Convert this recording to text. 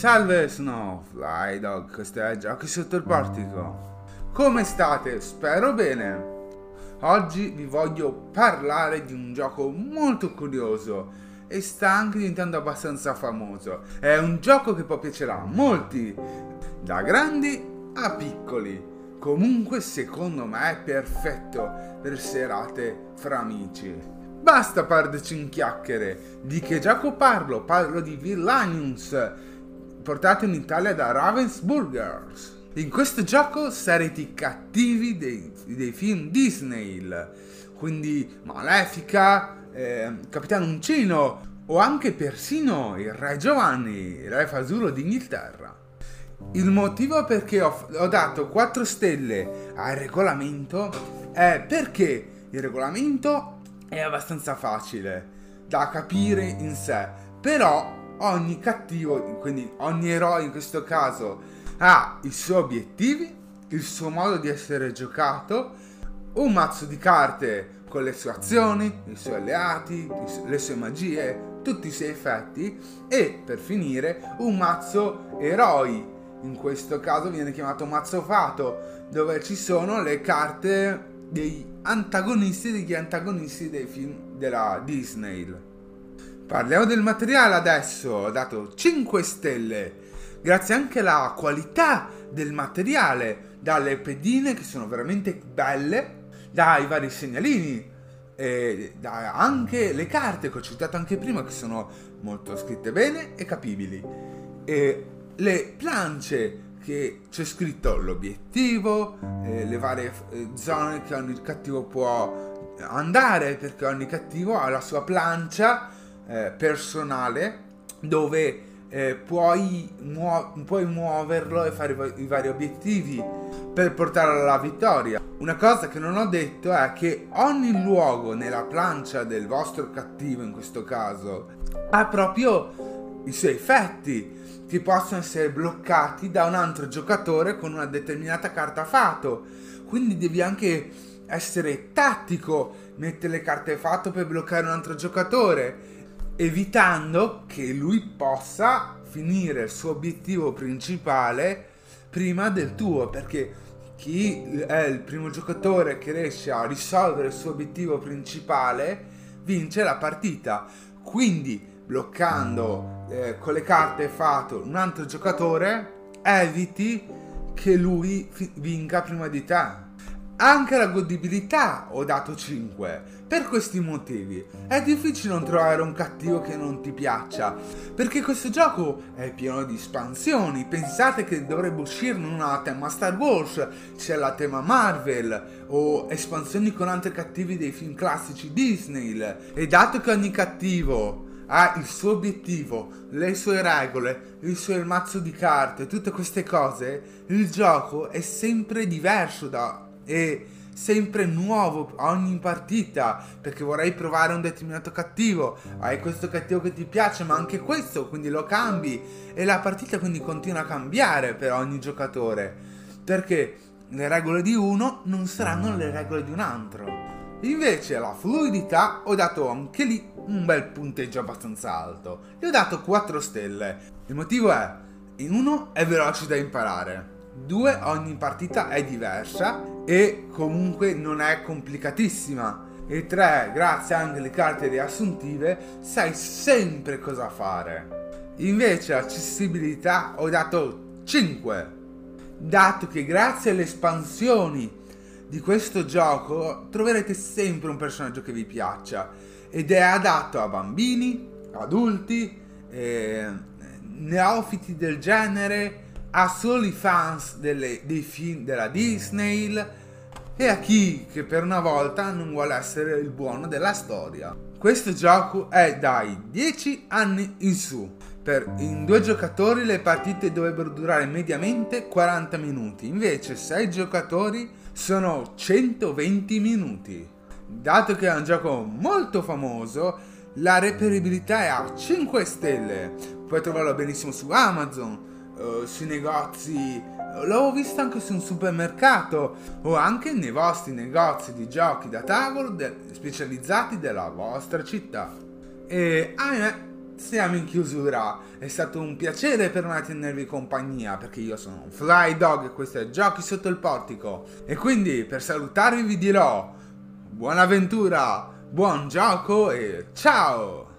Salve Snowfly Dog, questo è Giochi sotto il portico. Come state? Spero bene. Oggi vi voglio parlare di un gioco molto curioso e sta anche diventando abbastanza famoso. È un gioco che poi piacerà a molti, da grandi a piccoli. Comunque secondo me è perfetto per serate fra amici. Basta perderci in chiacchiere. Di che gioco parlo? Parlo di Villaniums portato in Italia da Ravensburgers. In questo gioco sarete i cattivi dei, dei film Disney, quindi Malefica, eh, Capitano Uncino o anche persino il Re Giovanni, il Re Fasullo d'Inghilterra. Il motivo perché ho, ho dato 4 stelle al regolamento è perché il regolamento è abbastanza facile da capire in sé, però ogni cattivo, quindi ogni eroe in questo caso, ha i suoi obiettivi, il suo modo di essere giocato, un mazzo di carte con le sue azioni, i suoi alleati, le sue magie, tutti i suoi effetti e per finire un mazzo eroi. In questo caso viene chiamato mazzo fato, dove ci sono le carte degli antagonisti degli antagonisti dei film della Disney. Parliamo del materiale adesso, ho dato 5 stelle, grazie anche alla qualità del materiale, dalle pedine che sono veramente belle, dai vari segnalini, e da anche le carte che ho citato anche prima che sono molto scritte bene e capibili, e le planche che c'è scritto l'obiettivo, eh, le varie eh, zone che ogni cattivo può andare, perché ogni cattivo ha la sua plancia eh, personale dove eh, puoi, muo- puoi, muoverlo e fare i, vari obiettivi per portarlo alla vittoria. Una cosa che non ho detto è che ogni luogo nella plancia del vostro cattivo, in questo caso, ha proprio i suoi effetti che possono essere bloccati da un altro giocatore con una determinata carta fato. Quindi devi anche essere tattico, mettere le carte fatto per bloccare un altro giocatore evitando che lui possa finire il suo obiettivo principale prima del tuo, perché chi è il primo giocatore che riesce a risolvere il suo obiettivo principale vince la partita. Quindi bloccando eh, con le carte fatto un altro giocatore eviti che lui fi- vinca prima di te. Anche la godibilità ho dato 5. Per questi motivi è difficile non trovare un cattivo che non ti piaccia, perché questo gioco è pieno di espansioni. Pensate che dovrebbe uscire una tema Star Wars, c'è la tema Marvel o espansioni con altri cattivi dei film classici Disney. E dato che ogni cattivo ha il suo obiettivo, le sue regole, il suo mazzo di carte, tutte queste cose, il gioco è sempre diverso da e sempre nuovo ogni partita perché vorrei provare un determinato cattivo. Hai questo cattivo che ti piace ma anche questo quindi lo cambi. E la partita quindi continua a cambiare per ogni giocatore perché le regole di uno non saranno le regole di un altro invece la fluidità ho dato anche lì un bel punteggio abbastanza alto gli ho dato 4 stelle il motivo è in uno è veloce da imparare 2 ogni partita è diversa e comunque non è complicatissima. E 3 grazie anche alle carte riassuntive, sai sempre cosa fare. Invece accessibilità ho dato 5, dato che grazie alle espansioni di questo gioco troverete sempre un personaggio che vi piaccia ed è adatto a bambini, adulti, eh, neofiti del genere a soli fans delle, dei film della Disney e a chi che per una volta non vuole essere il buono della storia. Questo gioco è dai 10 anni in su. Per in due giocatori le partite dovrebbero durare mediamente 40 minuti, invece 6 giocatori sono 120 minuti. Dato che è un gioco molto famoso, la reperibilità è a 5 stelle. Puoi trovarlo benissimo su Amazon, uh, sui negozi L'ho visto anche su un supermercato o anche nei vostri negozi di giochi da tavolo de- specializzati della vostra città. E ahimè, siamo in chiusura. È stato un piacere per me tenervi compagnia perché io sono un Fly Dog e questo è Giochi sotto il portico. E quindi per salutarvi vi dirò buona avventura, buon gioco e ciao!